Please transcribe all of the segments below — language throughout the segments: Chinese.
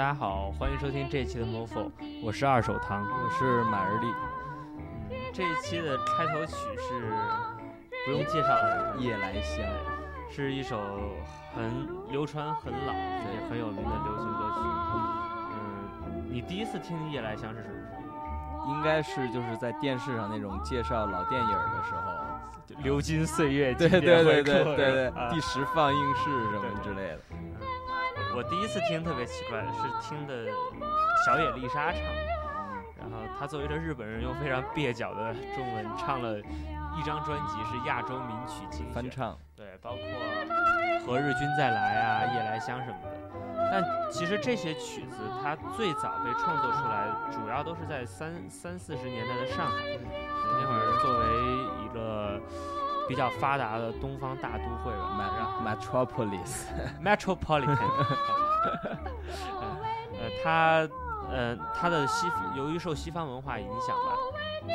大家好，欢迎收听这一期的 MoFo，我是二手汤，我是马日丽。嗯，这一期的开头曲是不用介绍了，《夜来香》是一首很流传很老、也很有名的流行歌曲。嗯，你第一次听《夜来香》是什么时候？应该是就是在电视上那种介绍老电影的时候，流金岁月，对对对对对对，啊、第十放映室什么之类的。我第一次听特别奇怪，是听的小野丽莎唱，然后她作为一个日本人，用非常蹩脚的中文唱了一张专辑，是亚洲名曲精选翻唱，对，包括《何日君再来》啊，《夜来香》什么的。但其实这些曲子，它最早被创作出来，主要都是在三三四十年代的上海，那会儿作为一个。比较发达的东方大都会吧，Metropolis，Metropolitan，呃，它，呃，它的西，由于受西方文化影响吧，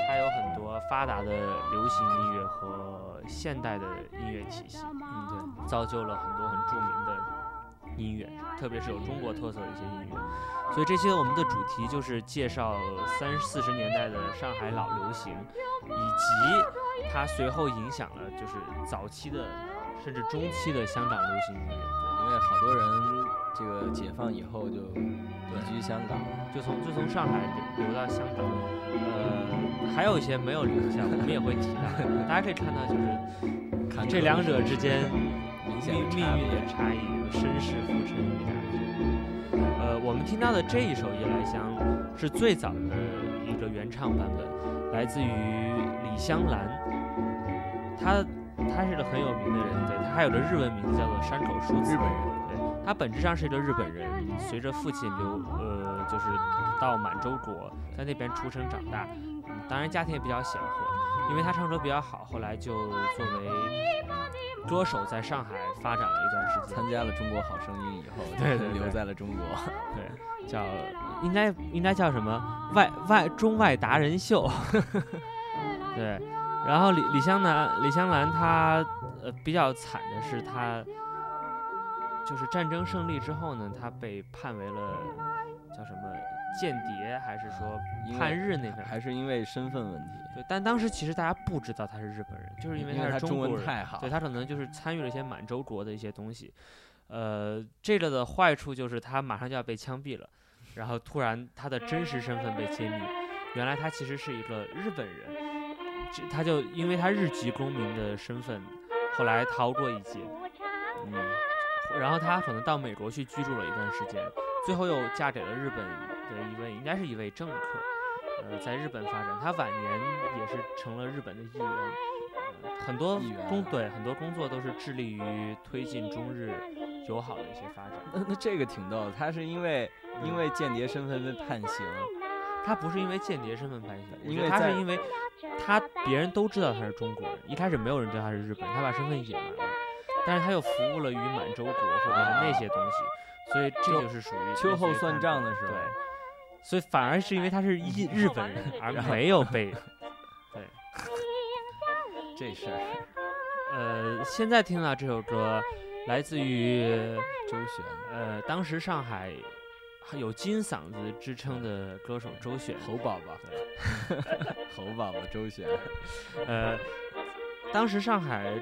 它有很多发达的流行音乐和现代的音乐体系，嗯，对，造就了很多很著名的音乐，特别是有中国特色的一些音乐。所以这些我们的主题就是介绍三四十年代的上海老流行，以及它随后影响了就是早期的甚至中期的香港流行音乐。对，因为好多人这个解放以后就移居香港，就从就从上海流到香港。呃，还有一些没有留下，我们也会提到。大家可以看到，就是这两者之间明显命运的差异，身世浮沉于大。呃，我们听到的这一首《夜来香》是最早的一个原唱版本，来自于李香兰。他他是个很有名的人，对他还有个日文名字叫做山口淑子。日本人，对他本质上是一个日本人，随着父亲流呃就是到满洲国，在那边出生长大。嗯，当然家庭也比较显赫，因为他唱歌比较好，后来就作为歌手在上海发展了一段时间。参加了《中国好声音》以后，对对，留在了中国。对，叫应该应该叫什么外外中外达人秀。对，然后李李香兰李香兰她呃比较惨的是她就是战争胜利之后呢，她被判为了叫什么间谍，还是说叛日那边？还是因为身份问题？对，但当时其实大家不知道他是日本人，就是因为他是中国人，太好，对他可能就是参与了一些满洲国的一些东西。呃，这个的坏处就是他马上就要被枪毙了，然后突然他的真实身份被揭秘，原来他其实是一个日本人，他就因为他日籍公民的身份，后来逃过一劫，嗯，然后他可能到美国去居住了一段时间，最后又嫁给了日本的一位，应该是一位政客。呃，在日本发展，他晚年也是成了日本的议员，呃、很多工对很多工作都是致力于推进中日友好的一些发展。那那这个挺逗，他是因为因为间谍身份被判刑，他不是因为间谍身份判刑，因为他是因为他别人都知道他是中国人，一开始没有人知道他是日本，他把身份隐瞒了，但是他又服务了于满洲国或者是那些东西，所以这就是属于秋后算账的时候。对。所以反而是因为他是日 日本人，而 没有被，对，这事儿。呃，现在听到这首歌，来自于周璇，呃，当时上海有金嗓子之称的歌手周璇，猴宝宝，猴宝宝周璇，呃，当时上海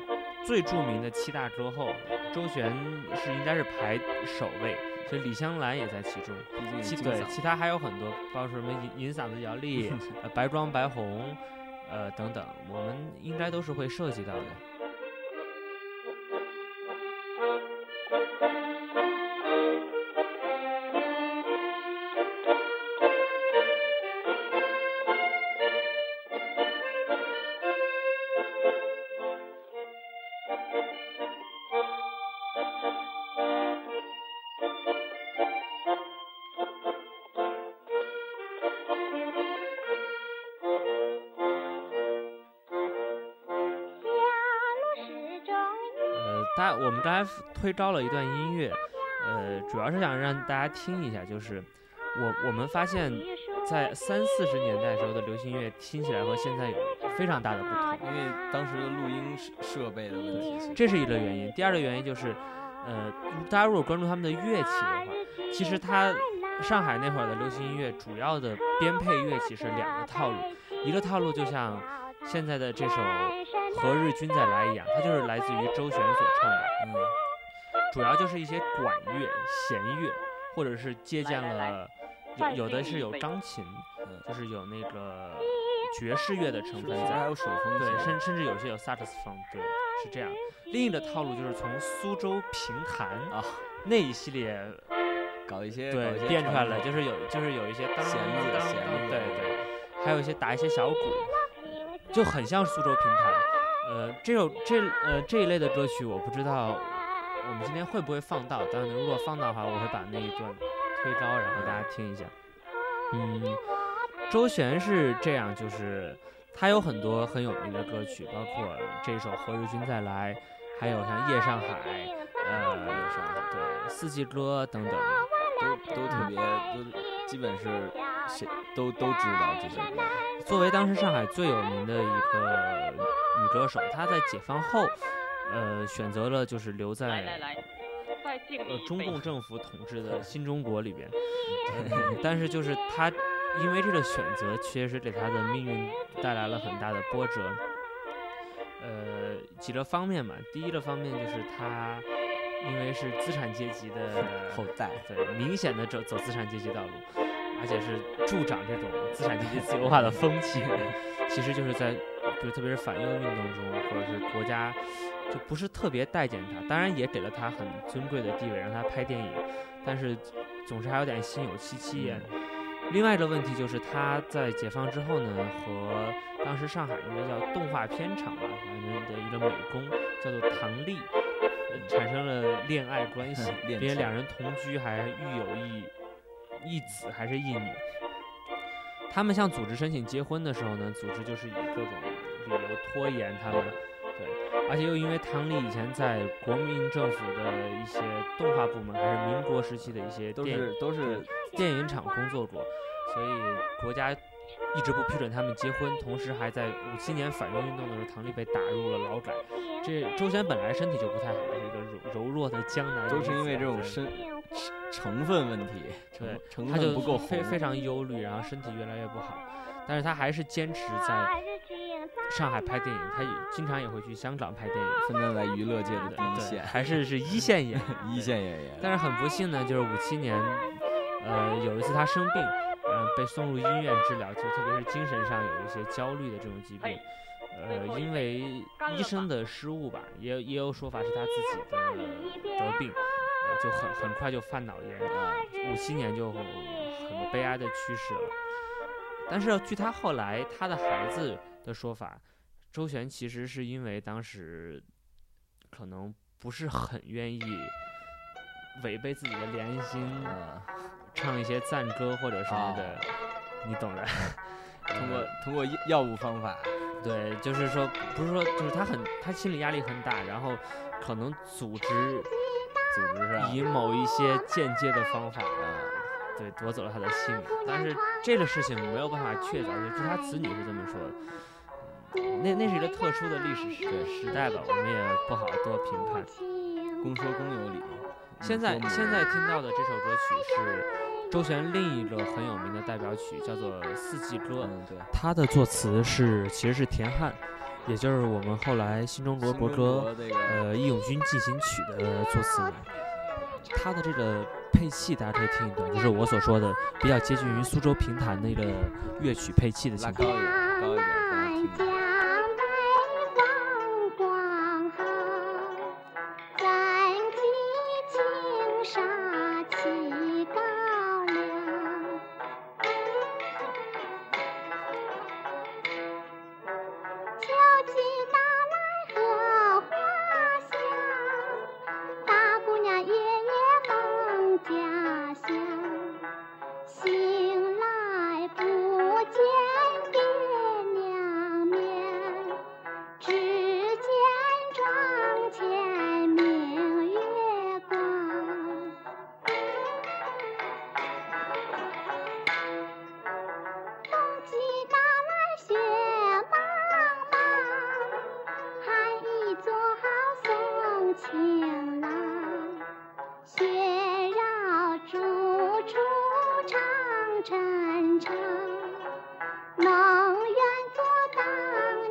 最著名的七大歌后，周璇是应该是排首位。所以李香兰也在其中，其对其他还有很多，包括什么银银嗓子姚丽、白装白红，呃等等，我们应该都是会涉及到的。大我们刚才推高了一段音乐，呃，主要是想让大家听一下，就是我我们发现，在三四十年代时候的流行音乐听起来和现在有非常大的不同，因为当时的录音设备的问题，这是一个原因。第二个原因就是，呃，大家如果关注他们的乐器的话，其实它上海那会儿的流行音乐主要的编配乐器是两个套路，一个套路就像现在的这首《何日君再来》一样，它就是来自于周璇所唱的，嗯，主要就是一些管乐、弦乐，或者是借鉴了有有的是有钢琴，嗯就是有那个爵士乐的成分还。有手风对，琴甚甚至有些有萨克斯风，对，是这样。另一个套路就是从苏州评弹啊，那一系列搞一些对变出来了，就是有就是有一些当弦子当弦子当对对，还有一些打一些小鼓，就很像苏州评弹。呃，这首这呃这一类的歌曲，我不知道我们今天会不会放到，但是如果放到的话，我会把那一段推高，然后大家听一下。嗯，周璇是这样，就是他有很多很有名的歌曲，包括这首《何日君再来》，还有像《夜上海》，呃，对，《四季歌》等等。都都特别都基本是谁都都知道这些。作为当时上海最有名的一个女歌手，她在解放后，呃，选择了就是留在来来来，呃中共政府统治的新中国里边，嗯 但是就是她因为这个选择，确实给她的命运带来了很大的波折。呃，几个方面嘛，第一个方面就是她因为是资产阶级的后代对，明显的走走资产阶级道路，而且是助长这种资产阶级自由化的风气。其实就是在，比如特别是反右运动中，或者是国家就不是特别待见他，当然也给了他很尊贵的地位，让他拍电影，但是总是还有点心有戚戚焉。另外一个问题就是他在解放之后呢，和当时上海应该叫动画片厂吧，反正的一个美工叫做唐丽，呃产生了恋爱关系，并且两人同居，还育有一一子还是一女。他们向组织申请结婚的时候呢，组织就是以各种理由拖延他们，对，而且又因为唐丽以前在国民政府的一些动画部门，还是民国时期的一些都电是都是电影厂工作过，所以国家一直不批准他们结婚，同时还在五七年反右运动的时候，唐丽被打入了劳改。这周璇本来身体就不太好，是一个柔柔弱的江南都是因为这种身成分问题，成对成他就分不够红非非常忧虑，然后身体越来越不好，但是他还是坚持在上海拍电影，他也经常也会去香港拍电影，分站在娱乐界的第一对，线，还是是一线演员，一线演员。但是很不幸呢，就是五七年，呃，有一次他生病，呃，被送入医院治疗，就特别是精神上有一些焦虑的这种疾病。呃，因为医生的失误吧，也也有说法是他自己的得病，呃，就很很快就犯脑炎，啊，五七年就很悲哀的去世了。但是据他后来他的孩子的说法，周璇其实是因为当时可能不是很愿意违背自己的良心，啊，唱一些赞歌或者什么的，你懂的。通过通过药物方法，对，就是说，不是说，就是他很，他心理压力很大，然后可能组织组织上以某一些间接的方法，啊，对，夺走了他的性命。但是这个事情没有办法确凿，就据他子女是这么说的。嗯那那是一个特殊的历史时时代吧，我们也不好多评判。公说公有理。现在现在听到的这首歌曲是周璇另一个很有名的代表曲，叫做《四季歌》。嗯，对，他的作词是其实是田汉，也就是我们后来新中国国歌呃《义勇军进行曲》的作词人。它的这个配器大家可以听一段，就是我所说的比较接近于苏州评弹那个乐曲配器的情况拉高一。点，高一点，大家听能愿做当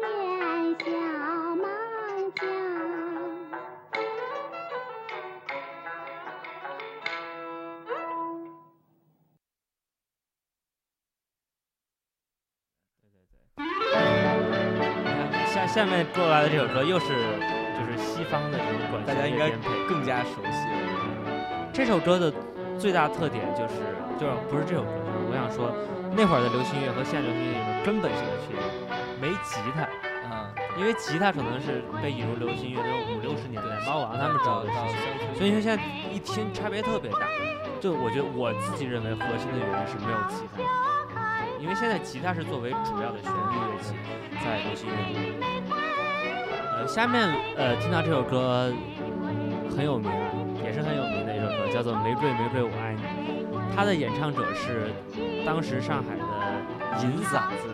年小梦想。对对对。下下面过来的这首歌又是，就是西方的这种管。大家应该更加熟悉了。这首歌的最大特点就是，就，不是这首歌。我想说，那会儿的流行乐和现在流行乐有个根本性的区别，没吉他，啊，因为吉他可能是被引入流行乐都是五六十年代猫王他们找的事情，所以说现在一听差别特别大。就我觉得我自己认为核心的原因是没有吉他，因为现在吉他是作为主要的旋律乐器在流行乐里。呃，下面呃听到这首歌很有名啊，也是很有名的一首歌，叫做《玫瑰玫瑰我爱你》。它的演唱者是当时上海的银嗓子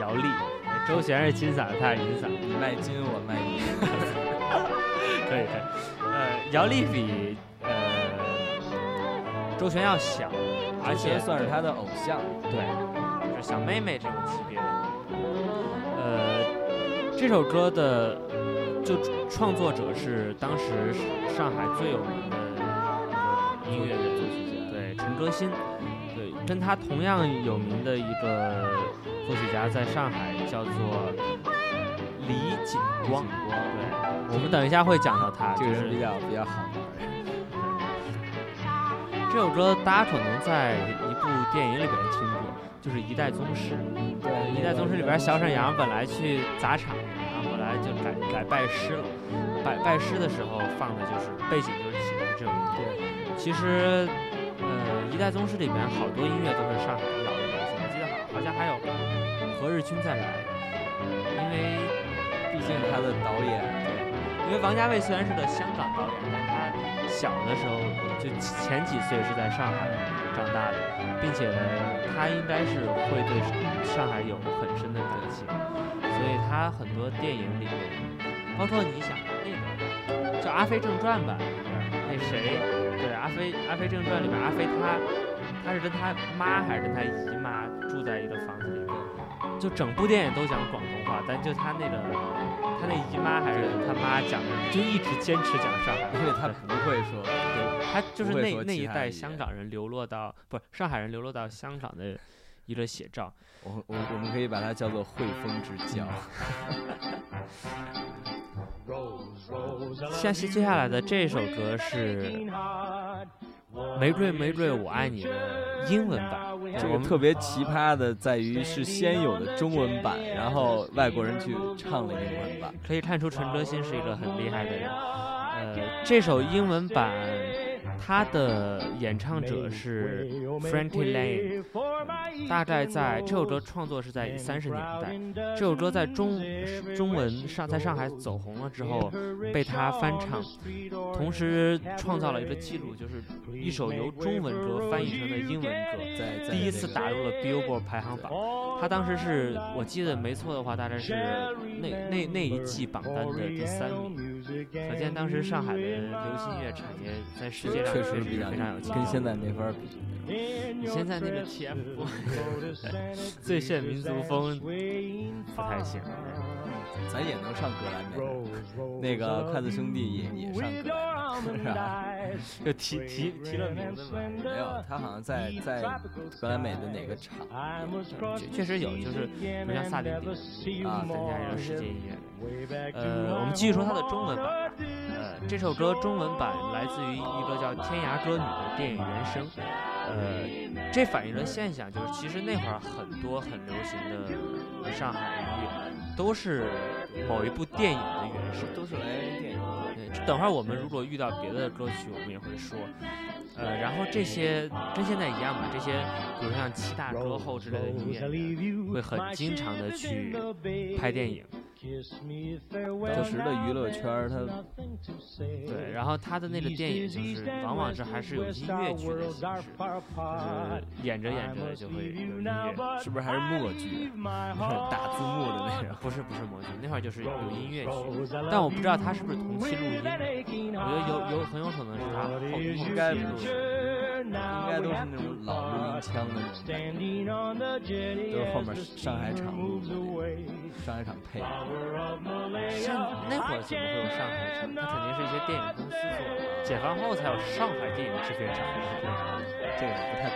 姚丽，呃周璇是金嗓子，他是银嗓子。你卖金我卖银，可以可以。呃，姚丽比呃周璇要小，而且算是他的偶像。对，就是小妹妹这种级别的。呃，这首歌的就创作者是当时上海最有名的一个音乐人作曲家，对，陈歌辛。对，跟他同样有名的一个作曲家在上海叫做李景光。对，我们等一下会讲到他，这个就是人比较比较好玩。这首歌大家可能在一部电影里边听过，就是《一代宗师》。对，《一代宗师》里边小沈阳本来去砸场，然后后来就改改拜师了。拜拜师的时候放的就是背景，就是写的是这首歌。对，其实，呃，《一代宗师》里面好多音乐都是上海老的流行，我记得好好像还有《何日君再来》，因为毕竟他的导演，因为王家卫虽然是个香港导演，但他小的时候就前几岁是在上海长大的，并且，他应该是会对上海有很深的感情，所以他很多电影里面，包括你想那个叫《阿飞正传》吧，那谁，对《阿飞阿飞正传》里面阿飞他他是跟他妈还是跟他姨妈住在一个房子里面，就整部电影都讲广东话，但就他那个他那姨妈还是他妈讲的，就一直坚持讲上海话，因为他不会说，对，他就是那那一代香港人流落到不是上海人流落到香港的一个写照。我我我们可以把它叫做汇丰之交。下期接下来的这首歌是《玫瑰玫瑰我爱你》的英文版，这个特别奇葩的在于是先有的中文版，然后外国人去唱了英文版。可以看出陈哲新是一个很厉害的人。呃，这首英文版，它的演唱者是 Frankie Lane，大概在这首歌创作是在三十年代，这首歌在中中文上在上海走红了之后，被他翻唱，同时创造了一个记录，就是一首由中文歌翻译成的英文歌。在第一次打入了 Billboard 排行榜。他当时是我记得没错的话，大概是那那那一季榜单的第三名。可见当时上海的流行音乐产业在世界上确实比较是非常有竞跟现在没法比。你现在那个 TF 最炫民族风不太行。咱也能上格莱美，那个筷子兄弟也也上格莱美，是吧？就提提提了名字嘛，没有，他好像在在格莱美的哪个场确确实有，就是不像萨顶顶啊参加一个世界音乐人。呃，我们继续说它的中文版吧。呃，这首歌中文版来自于一个叫《天涯歌女》的电影原声。呃，这反映了现象，就是其实那会儿很多很流行的上海音乐都是某一部电影的原声。都是来源于电影。对，等会儿我们如果遇到别的歌曲，我们也会说。呃，然后这些跟现在一样嘛，这些比如像七大歌后之类的音乐人，会很经常的去拍电影。当时的娱乐圈儿，它对，然后他的那个电影就是往往是还是有音乐剧的形式，就是演着演着就会有音乐。是不是还是默剧？打 字幕的那种。不是不是默剧，那会儿就是有音乐剧，但我不知道他是不是同期录音的，我觉得有有很有可能是他后后期录的。应该都是那种老录音腔的那种感觉，都是后面上海场录的上海场配的。像那会儿怎么会有上海场？它肯定是一些电影公司做的。解放后才有上海电影制片厂。这个不太懂。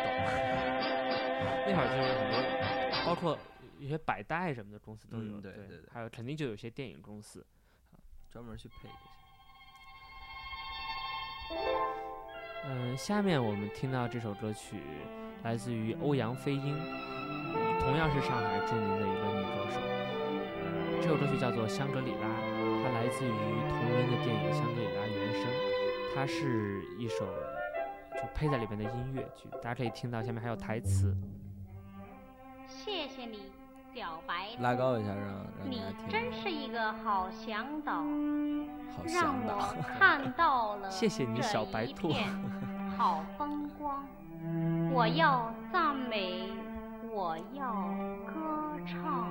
那会儿就是很多，包括一些百代什么的公司都有，对对对还有肯定就有些电影公司。专门去配这些。嗯，下面我们听到这首歌曲来自于欧阳菲英，同样是上海著名的一个女歌手。呃，这首歌曲叫做《香格里拉》，它来自于同名的电影《香格里拉》原声，它是一首就配在里面的音乐剧，大家可以听到下面还有台词。谢谢你，表白拉高一下让让你。真是一个好向导，好让我。看到了 谢谢你这小白兔一片好风光。我要赞美，我要歌唱。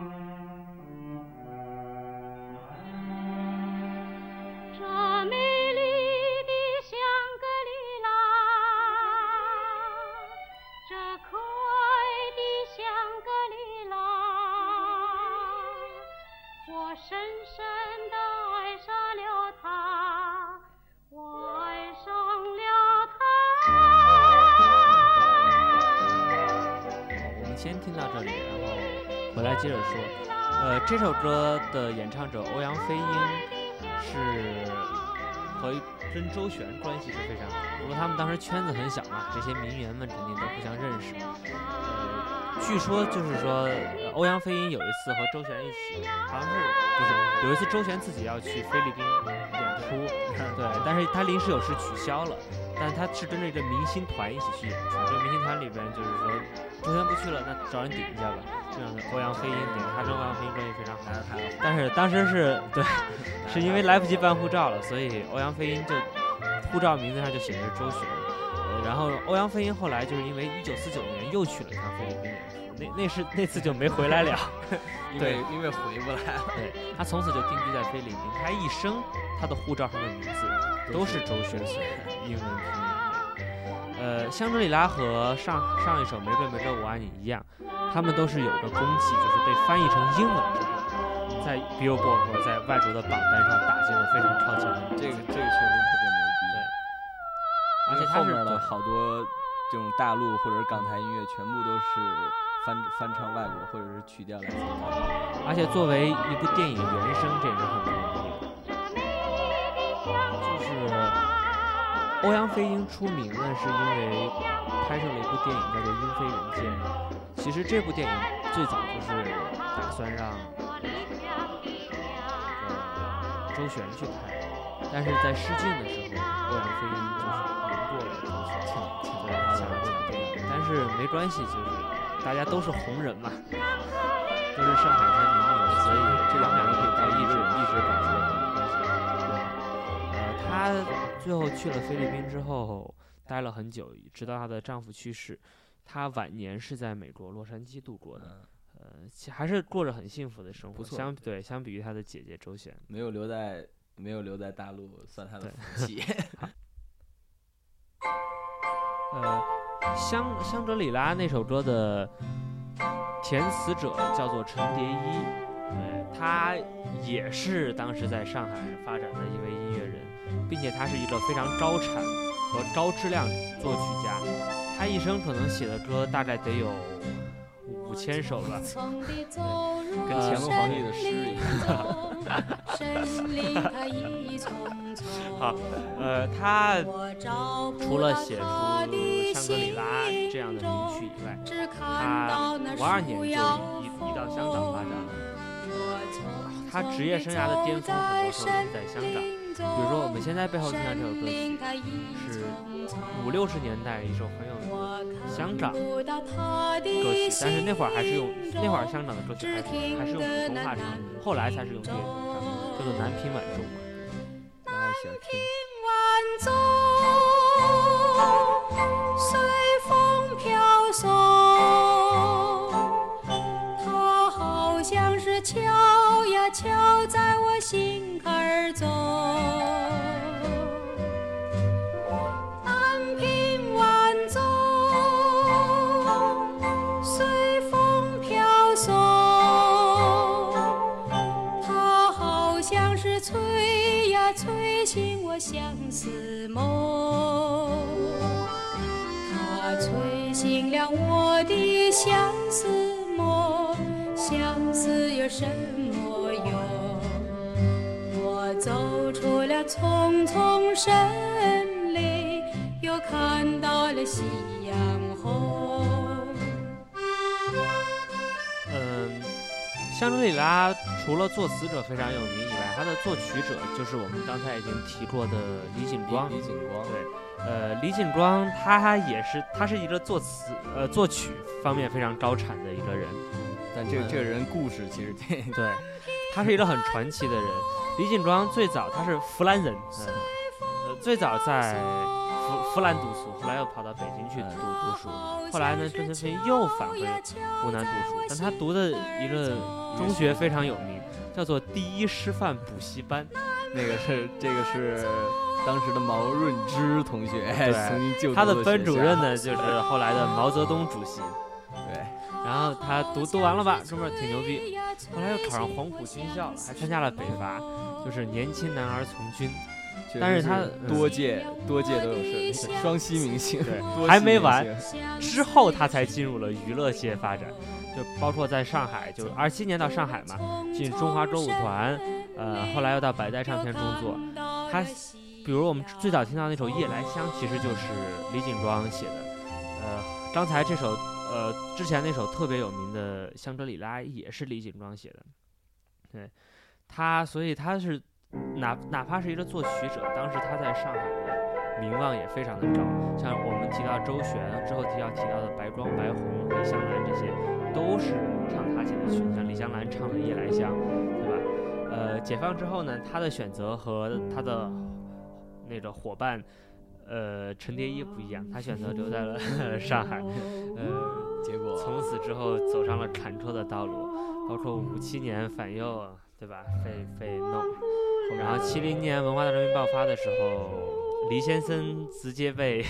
深深地爱上了他，我爱上了他。好。我们先听到这里，然后回来接着说。呃，这首歌的演唱者欧阳菲英是和跟周璇关系是非常好的，因为他们当时圈子很小嘛，这些名媛们肯定都互相认识。呃，据说就是说，呃欧阳菲英有一次和周璇一起，好像是不是有一次周璇自己要去菲律宾演出，对，但是他临时有事取消了，但他是跟着一个明星团一起去演出，这个明星团里边就是说。周璇不去了，那找人顶一下吧。这样的欧阳菲英顶，他跟欧阳菲英关系非常好。但是当时是对，是因为来不及办护照了，所以欧阳菲英就护照名字上就写着周璇。呃，然后欧阳菲英后来就是因为一九四九年又去了一趟菲律宾演出，那那是那次就没回来了。对因为回不来了，对他从此就定居在菲律宾，他一生他的护照上的名字都是周璇，英文拼音。呃，香格里拉和上上一首《玫瑰玫瑰我爱你》一样，他们都是有个功绩，就是被翻译成英文之后，在 Billboard 或者在外国的榜单上打进了非常超前的名次。这个这个确实特别牛逼。对而且他是后面的好多这种大陆或者港台音乐，全部都是翻翻唱外国或者是曲调来自外国。而且作为一部电影原声，这也是很不容易的。就是欧阳菲英出名呢，是因为拍摄了一部电影叫做《鹰飞人间》。其实这部电影最早就是打算让呃周璇去拍，但是在试镜的时候，欧阳菲英就是赢过了周璇，抢抢对抢了这部电影。但是没关系，就是大家都是红人嘛，都是上海滩名流，所以这两两个可以在一直一直保持的关系对。呃，她最后去了菲律宾之后，待了很久，直到她的丈夫去世。她晚年是在美国洛杉矶度过的，嗯，呃，其还是过着很幸福的生活。不相对相比于她的姐姐周璇，没有留在没有留在大陆，算她的对福气。呃，香香格里拉那首歌的填词者叫做陈蝶衣，呃，他也是当时在上海发展的一位音乐人，并且他是一个非常高产和高质量作曲家。他一生可能写的歌大概得有五千首了。跟乾隆皇帝的诗一样好，呃，他除了写出《香格里拉》这样的名曲以外，他五二年就移移到香港发展了。他职业生涯的巅峰很多时候都是在香港，比如说我们现在背后听到这首歌曲是五六十年代一首很有名的香港歌曲，但是那会儿还是用那会儿香港的歌曲还是还是用普通话唱，后来才是用粤语唱，叫做《南屏晚钟》嘛。大家喜心坎中。南屏晚钟随风飘送，它好像是催呀催醒我相思梦，它催醒了我的相思梦，相思有什了丛丛森林，又看到了夕阳红。嗯，香格里拉除了作词者非常有名以外，他的作曲者就是我们刚才已经提过的李锦光。李锦光，对，呃，李锦庄他也是，他是一个作词呃作曲方面非常高产的一个人。但这个这个人故事其实挺对，他是一个很传奇的人。李锦庄最早他是湖南人，嗯，呃，最早在湖湖南读书，后来又跑到北京去读读书。后来呢，郑成飞又返回湖南读书，但他读的一个中学非常有名，叫做第一师范补习班。那个是这个是当时的毛润之同学曾经就读他的班主任呢，就是后来的毛泽东主席。对，然后他读读完了吧，哥们儿挺牛逼，后来又考上黄埔军校了，还参加了北伐，就是年轻男儿从军。但是他多届多届都有事，双栖明星，对还没完之后他才进入了娱乐界发展，就包括在上海，就二七年到上海嘛，进中华歌舞团，呃，后来又到百代唱片工作。他，比如我们最早听到那首《夜来香》，其实就是李锦庄写的。呃，刚才这首，呃，之前那首特别有名的《香格里拉》也是李景庄写的。对，他，所以他是哪哪怕是一个作曲者，当时他在上海的名望也非常的高。像我们提到周璇之后提到提到的白光、白红、李香兰这些，都是唱他写的曲。像李香兰唱的《夜来香》，对吧？呃，解放之后呢，他的选择和他的那个伙伴，呃，陈蝶衣不一样，他选择留在了 上海，呃，结果从此之后走上了坎坷的道路，包括五七年反右，对吧？被被弄，然后七零年文化大革命爆发的时候，黎先生直接被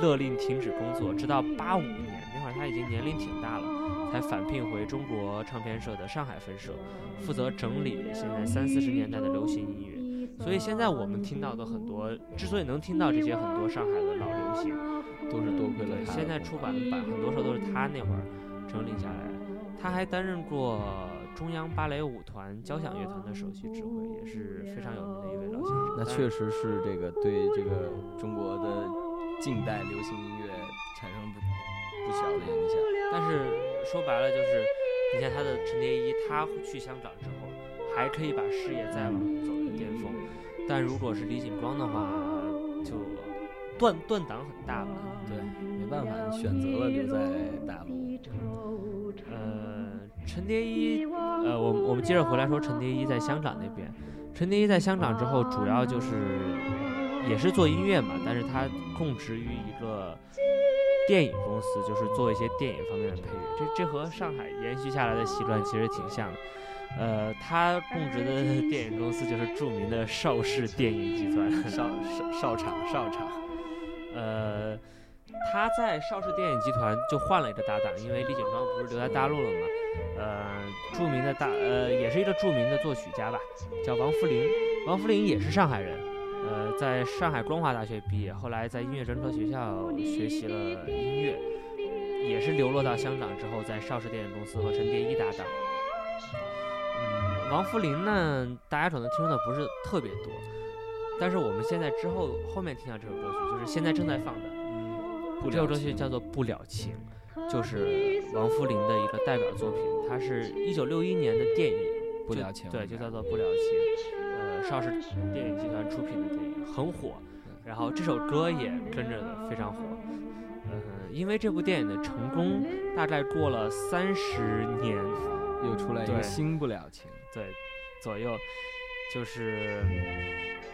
勒令停止工作，直到八五年那会儿他已经年龄挺大了，才返聘回中国唱片社的上海分社，负责整理现在三四十年代的流行音乐。所以现在我们听到的很多，之所以能听到这些很多上海的老流行，都是多亏了对，他。现在出版的版很多时候都是他那会儿整理下来的。他还担任过中央芭蕾舞团交响乐团的首席指挥，也是非常有名的一位老先生。那确实是这个对这个中国的近代流行音乐产生不不小的影响。但是说白了就是，你看他的陈蝶衣，他去香港之后，还可以把事业再往走。但如果是李锦庄的话，就断断档很大吧。对，没办法，你选择了留在大陆。呃，陈蝶衣，呃，我我们接着回来说陈蝶衣在香港那边。陈蝶衣在香港之后，主要就是也是做音乐嘛，但是他供职于一个电影公司，就是做一些电影方面的配乐。这这和上海延续下来的习惯其实挺像的。呃，他供职的 电影公司就是著名的邵氏电影集团。邵邵邵厂邵厂，呃，他在邵氏电影集团就换了一个搭档，因为李景庄不是留在大陆了嘛。呃，著名的大呃，也是一个著名的作曲家吧，叫王福林。王福林也是上海人，呃，在上海光华大学毕业，后来在音乐专科学校学习了音乐，也是流落到香港之后，在邵氏电影公司和陈蝶衣搭档。嗯，王扶林呢，大家可能听说的不是特别多，但是我们现在之后后面听到这首歌曲，就是现在正在放的，嗯，这首歌曲叫做《不了情》，就是王扶林的一个代表作品，它是一九六一年的电影，不了情对，就叫做《不了情》，呃，邵氏电影集团出品的电影，很火，然后这首歌也跟着的非常火，嗯、因为这部电影的成功，大概过了三十年，又出来一个新不了情。对，左右，就是，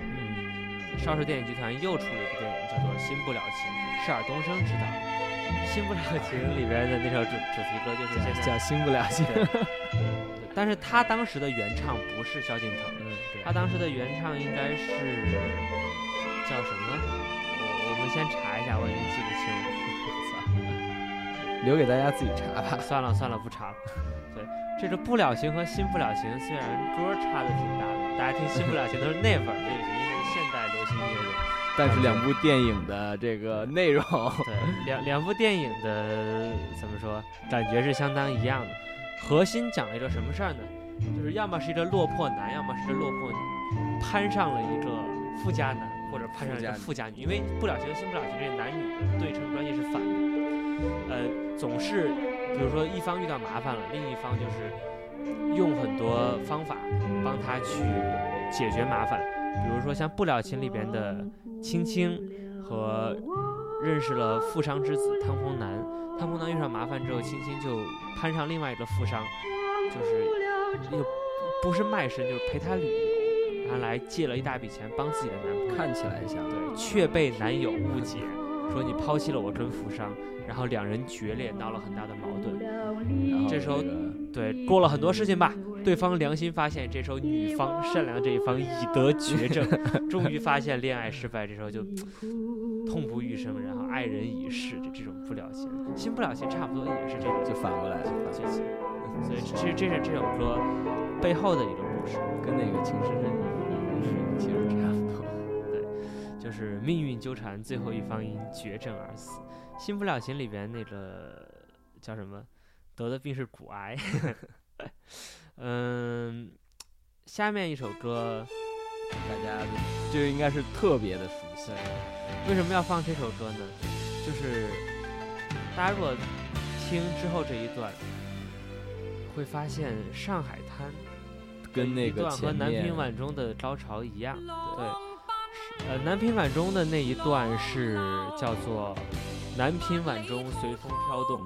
嗯，邵氏电影集团又出了一部电影，叫做《新不了情》，是尔冬升执导的。《新不了情》里边的那首主主题歌就是现在叫新不了情。对，但是他当时的原唱不是萧敬腾，他当时的原唱应该是叫什么？我我们先查一下，我已经记不清了。留给大家自己查吧。算了算了，不查了。对，这个不了情和新不了情虽然歌差的挺大的，大家听新不了情都是那会儿就已经是现代流行音乐的。但是两部电影的这个内容，对，两两部电影的怎么说，感觉是相当一样的。核心讲了一个什么事儿呢？就是要么是一个落魄男，要么是一个落魄女，攀上了一个富家男，或者攀上了一个富家女。因为不了情新不了情这男女的对称关系是反的，呃，总是比如说一方遇到麻烦了，另一方就是用很多方法帮他去解决麻烦。比如说像不了情里边的青青和认识了富商之子汤洪南，汤洪南遇上麻烦之后，青青就攀上另外一个富商，就是又不是卖身，就是陪他旅游，然后来借了一大笔钱帮自己的男朋友，看起来像对，却被男友误解，说你抛弃了我跟富商，然后两人决裂，闹了很大的矛盾。然后这时候对，过了很多事情吧，对方良心发现，这时候女方善良这一方已得绝症，终于发现恋爱失败，这时候就痛不欲生，然后爱人已逝，这这种不了情，新不了情差不多也是这种就反过来，就反剧情，所以这这是这首歌背后的一个故事，跟那个情深深雨是其实差不多。就是命运纠缠，最后一方因绝症而死。新不了情里边那个叫什么，得的病是骨癌。嗯，下面一首歌，大家就应该是特别的熟悉。为什么要放这首歌呢？就是大家如果听之后这一段，会发现上海滩跟那个段和南屏晚钟的高潮一样，对，是呃，南屏晚钟的那一段是叫做“南屏晚钟随风飘动”，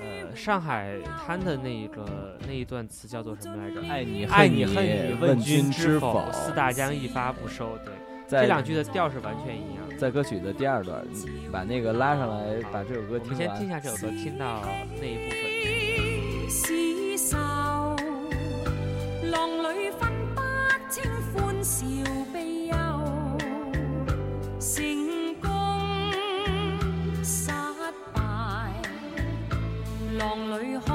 呃，上海滩的那一个那一段词叫做什么来着？爱你爱你恨你问君知否？四大江一发不收。对，这两句的调是完全一样。在歌曲的第二段，你把那个拉上来，把这首歌听我们先听一。下这首歌，听到那一部分。是愁，浪里分不清欢笑悲浪里看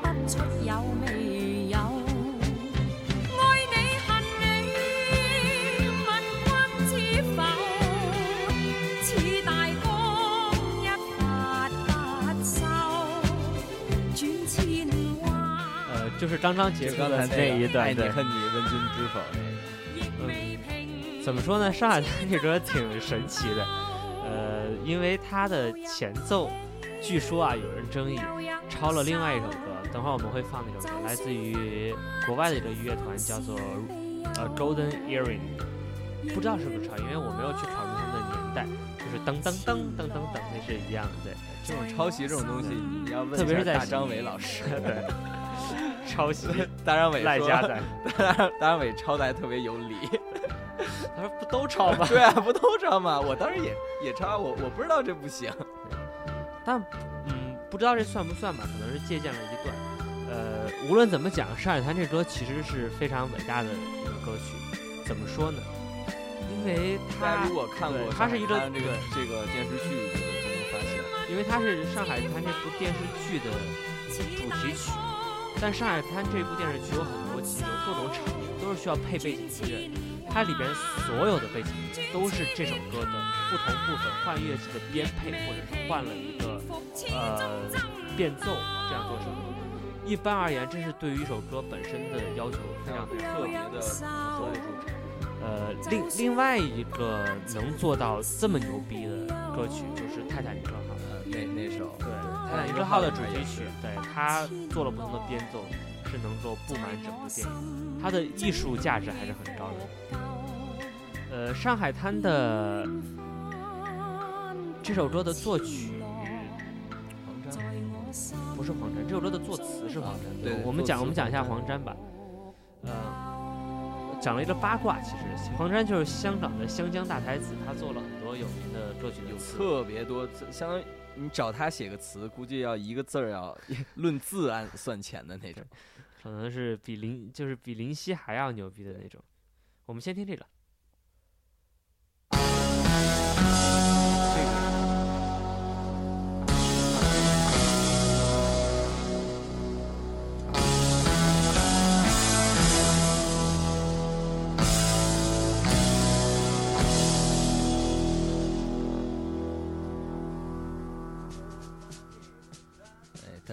不出有未有。愛你恨你，問君知否？似大江一發不收，轉千彎。呃，就是刚刚结束刚才的那一段，爱你对，恨你问君知否那个。怎么说呢？上海滩这歌挺神奇的，呃，因为它的前奏，据说啊有人争议，抄了另外一首歌，等会儿我们会放那首歌，来自于国外的一个乐团，叫做呃 Golden Earring，不知道是不是抄，因为我没有去考虑他们的年代，就是噔噔噔噔噔噔，那是一样的，对，这种抄袭这种东西，你要问特别是在大张伟老师。对，抄袭大张伟说赖家仔，大张大张伟抄的还特别有理。他说不都抄吗？对啊，不都抄吗？我当时也也抄，我我不知道这不行。但嗯，不知道这算不算吧，可能是借鉴了一段。呃，无论怎么讲，《上海滩》这歌其实是非常伟大的一个歌曲。怎么说呢？因为它如果看过对它是一个这个这个电视剧，就能就能发现，因为它是《上海滩》这部电视剧的主题曲。但《上海滩》这部电视剧有很多集，有各种场景，都是需要配背景音乐。它里边所有的背景音乐都是这首歌的不同部分换乐器的编配，或者是换了一个呃变奏这样做成的。一般而言，这是对于一首歌本身的要求非常特别的合得住场。呃，另另外一个能做到这么牛逼的歌曲就是《泰坦尼克号》。呃，那那首对，《泰坦尼克号》的主题曲，对他做了不同的编奏，是能够布满整部电影，它的艺术价值还是很高的。呃，上海滩的这首歌的作曲黄沾不是黄沾，这首歌的作词是黄沾。对对我们讲我们讲一下黄黄沾吧。呃，讲了一个八卦，其实黄沾就是香港的湘江大才子，他做了很多有名的作曲的有。特别多，相当于你找他写个词，估计要一个字儿要 论字按算钱的那种。可能是比林就是比林夕还要牛逼的那种。我们先听这个。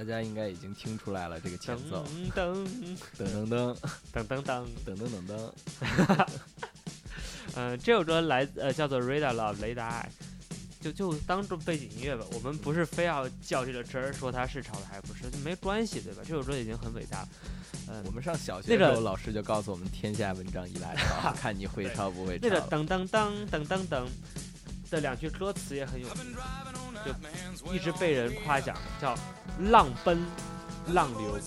家应该已经听出来了这个前奏，噔噔噔噔噔噔噔，噔噔噔噔。嗯，这首歌来呃叫做《Radar Love》雷达爱，就就当做背景音乐吧。我们不是非要较这个真儿，说它是抄的还不是，就没关系，对吧？这首歌已经很伟大了。嗯，我们上小学的时候，老师就告诉我们“天下文章一大抄 ”，看你会抄不会抄那。个噔噔噔噔噔噔的两句歌词也很有名，就一直被人夸奖，叫“浪奔浪流”。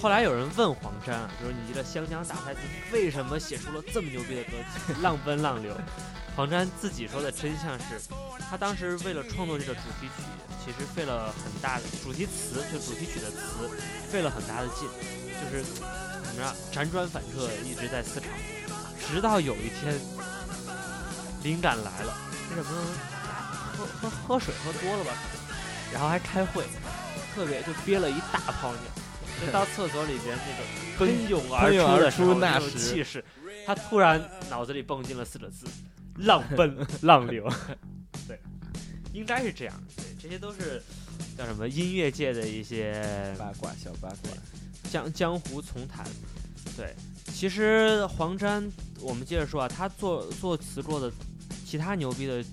后来有人问黄沾啊，就是你的湘江大太子为什么写出了这么牛逼的歌曲“浪奔浪流”？黄沾自己说的真相是，他当时为了创作这个主题曲，其实费了很大的主题词，就主题曲的词费了很大的劲，就是怎么样辗转反侧，一直在思考，直到有一天灵感来了，是什么呢喝喝水喝多了吧，然后还开会，特别就憋了一大泡尿。就到 厕所里边那个喷涌而出的时候出那种气势，他突然脑子里蹦进了四个字：浪奔 浪流。对，应该是这样。对，这些都是叫什么音乐界的一些八卦小八卦，江江湖丛谈。对，其实黄沾，我们接着说啊，他作作词做的其他牛逼的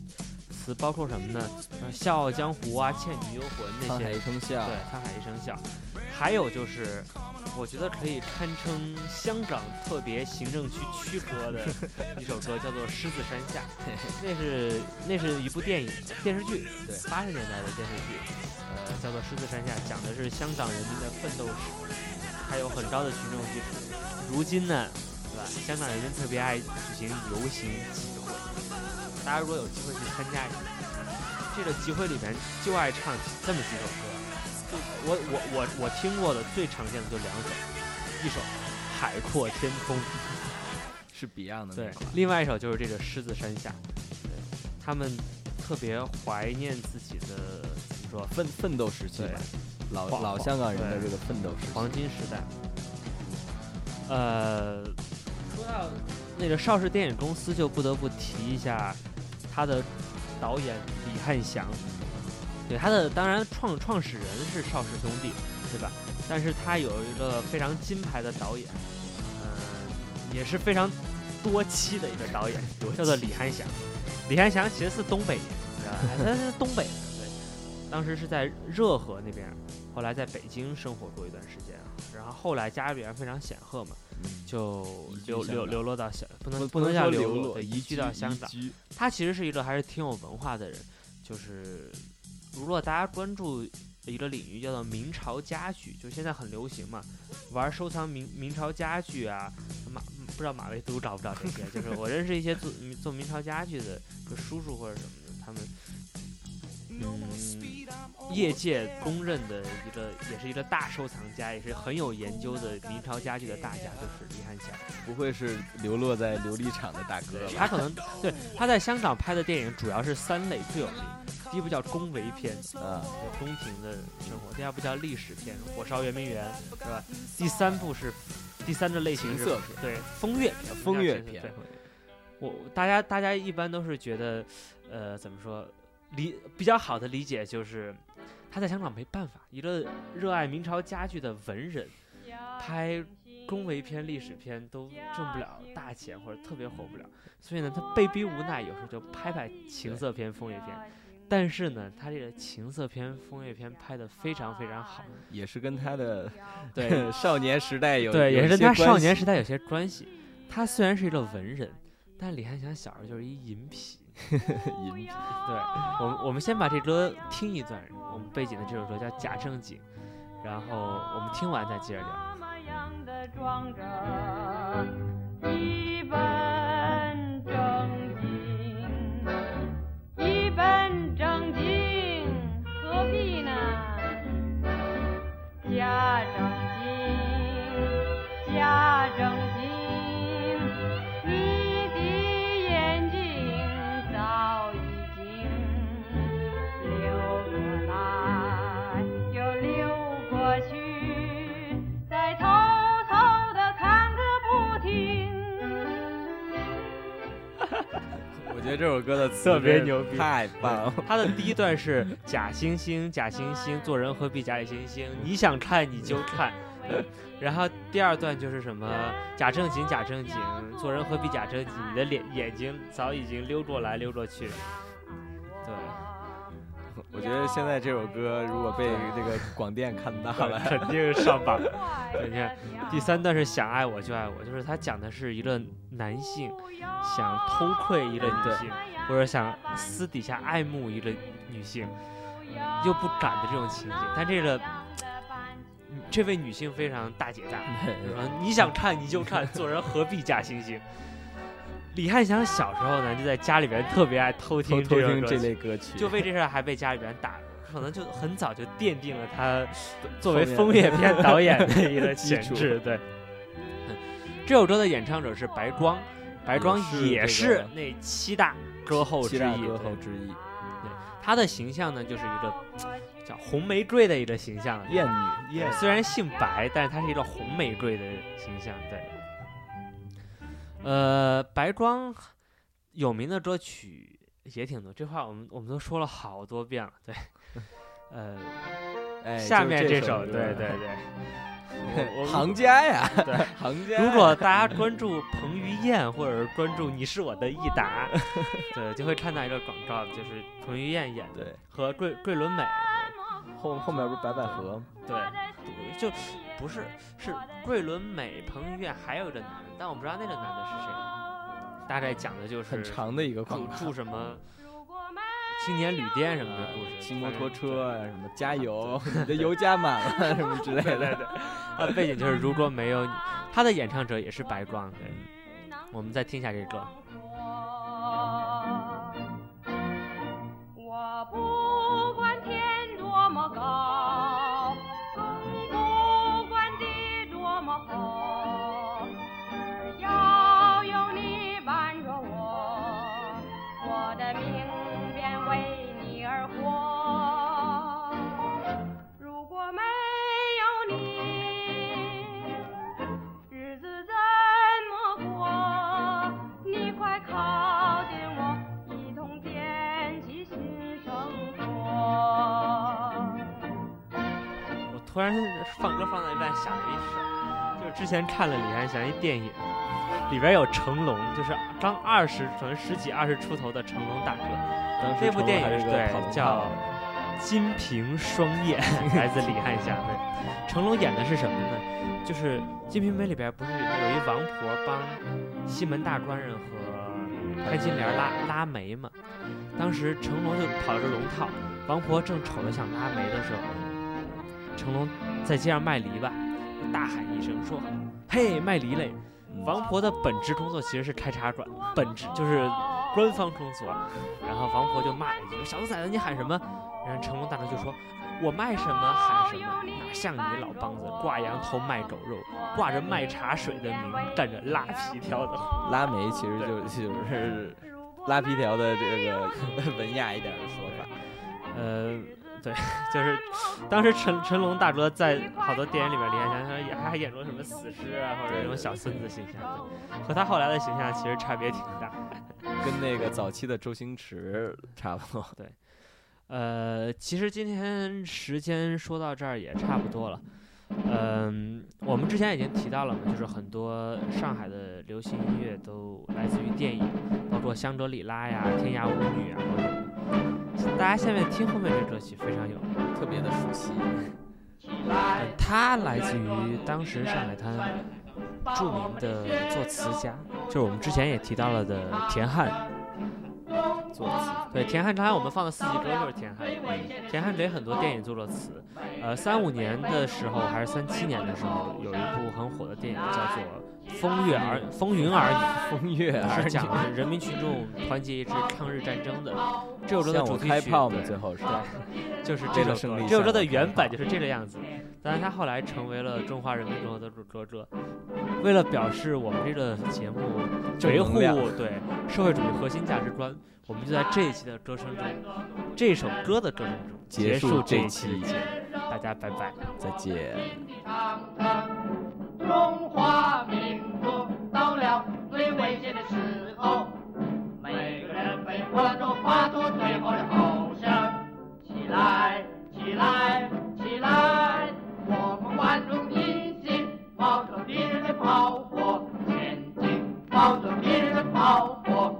词包括什么呢？呃，笑傲江湖啊，倩女幽魂那沧海些。一声笑对，，沧海一声笑。还有就是，我觉得可以堪称香港特别行政区区歌的一首歌，叫做《狮子山下 》。那是那是一部电影电视剧，对，八十年代的电视剧，呃，叫做《狮子山下》，讲的是香港人民的奋斗史，还有很高的群众基础。如今呢，对吧？香港人民特别爱举行游行集会，大家如果有机会去参加一下，这个集会里面就爱唱这么几首歌。就我我我我听过的最常见的就两首，一首《海阔天空》，是 Beyond 的对那款，，另外一首就是这个《狮子山下》，对，他们特别怀念自己的怎么说奋奋斗时期吧，老老香港人的这个奋斗时期。黄金时代。呃，说到那个邵氏电影公司，就不得不提一下他的导演李汉祥。对他的，当然创创始人是邵氏兄弟，对吧？但是他有一个非常金牌的导演，嗯、也是非常多期的一个导演，叫做李汉祥。李汉祥其实是东北人，你知道吧？他是东北人，对，当时是在热河那边，后来在北京生活过一段时间，然后后来家里边非常显赫嘛，嗯就流流流落到香，不能不不能叫流落，移居到香港。他其实是一个还是挺有文化的人，就是如果大家关注一个领域叫做明朝家具，就现在很流行嘛，玩收藏明明朝家具啊，马不知道马未都找不找这些，就是我认识一些做做明朝家具的，就叔叔或者什么的，他们。嗯，业界公认的一个，也是一个大收藏家，也是很有研究的明朝家具的大家，就是李汉祥。不会是流落在琉璃厂的大哥吧？他可能对他在香港拍的电影主要是三类最有名，第一部叫宫闱片，啊，就宫廷的生活；第二部叫历史片，火烧圆明园，是吧？第三部是第三个类型是色片对风月片，风月片我大家大家一般都是觉得，呃，怎么说理比较好的理解就是，他在香港没办法，一个热爱明朝家具的文人，拍宫闱片、历史片都挣不了大钱或者特别火不了，所以呢，他被逼无奈，有时候就拍拍情色片、风月片。但是呢，他这个情色片、风月片拍的非常非常好，也是跟他的对少年时代有对，也是跟他少年时代有些关系。他虽然是一个文人，但李翰祥小时候就是一淫痞。淫对我们，我们先把这歌听一段，我们背景的这首歌叫《假正经》，然后我们听完再接着聊。一本正经，一本正经何必呢？假正得这首歌的词特别牛逼太棒了。他的第一段是假惺惺，假惺惺，做人何必假里惺惺？你想看你就看。对然后第二段就是什么假正经，假正经，做人何必假正经？你的脸眼睛早已经溜过来溜过去。对，我觉得现在这首歌如果被这个广电看到了，肯定上榜。你看第三段是想爱我就爱我，就是他讲的是一个男性想偷窥一个女性，或者想私底下爱慕一个女性，又不敢的这种情景。但这个这位女性非常大姐大，说你想看你就看，做人何必假惺惺。李汉祥小时候呢，就在家里边特别爱偷偷听偷听这类歌曲，就为这事儿还被家里边打，可能就很早就奠定了他作为枫叶片导演的一个 潜质。对，嗯这首歌的演唱者是白光，白光也也是那七大歌后之一。歌后之一，他的形象呢，就是一个叫红玫瑰的一个形象。艳女艳虽然姓白，但是他是一个红玫瑰的形象。对，呃，白光有名的歌曲也挺多，这话我们我们都说了好多遍了。对，呃，哎，下面这面首，对对对，行家呀，对。行家。如果大家关注彭于晏，或者是关注你是我的益达，对，就会看到一个广告，就是彭于晏演的，和桂桂纶镁，后后面不是白百合吗？对，对，就不是是桂纶镁、彭于晏，还有一个男的，但我不知道那个男的是谁。大概讲的就是很长的一个广住告，住什么青年旅店什么的故事，骑摩托车啊，什么加油，你的油加满了 什么之类的。对对对，啊，背景就是如果没有你，他的演唱者也是白光。的，我们再听一下这歌。我突然放歌放到一半，想了一事儿，就是之前看了李安祥一电影，里边有成龙，就是刚二十，可能十几二十出头的成龙大哥。当时这部电影对叫《金瓶双燕》，来自李汉祥的。成龙演的是什么呢？就是《金瓶梅》里边不是有一王婆帮西门大官人和潘金莲拉拉媒嘛？当时成龙就跑着龙套，王婆正瞅着想拉媒的时候，成龙在街上卖梨吧，大喊一声说：“嘿，卖梨嘞！”王婆的本职工作其实是开茶馆，本职就是官方工作。然后王婆就骂了一句：“小兔崽子，你喊什么？”然后成龙大哥就说：“我卖什么喊什么，哪像你老梆子挂羊头卖狗肉，挂着卖茶水的名，干着拉皮条的活。拉煤其实就就 是拉皮条的这个 文雅一点的说法。”呃，对，就是 当时成成龙大哥在好多电影里面，李汉祥他也还演过什么死尸啊，或者那种小孙子形象，对和他后来的形象其实差别挺大。跟那个早期的周星驰差不多。对呃，其实今天时间说到这儿也差不多了。嗯，我们之前已经提到了嘛，就是很多上海的流行音乐都来自于电影，包括香格里拉呀、天涯舞女啊。大家下面听后面这歌曲非常有，特别的熟悉。呃它来自于当时上海滩著名的作词家，就是我们之前也提到了的田汉。作词，对，田汉，刚才我们放的四季歌就是田汉。田汉给很多电影做了词。呃，三五年的时候还是三七年的时候，有一部很火的电影叫做《风月而风云儿女 风月》，而是讲的是人民群众团结一致抗日战争的。这首歌的主题曲，开炮嘛，对最后是。就是这首这首歌的原版就是这个样子，但是它后来成为了中华人民共和国的歌。为了表示我们这个节目维护对社会主义核心价值观，我们就在这一期的歌声中，这首歌的歌声中结束这一期的节目。大家拜拜，再见。中华民族到了最危险的时候，每个人被观众发出最后的吼声，起来，起来，起来！我们万众一心，冒着敌人的炮火前进，冒着敌人的炮火。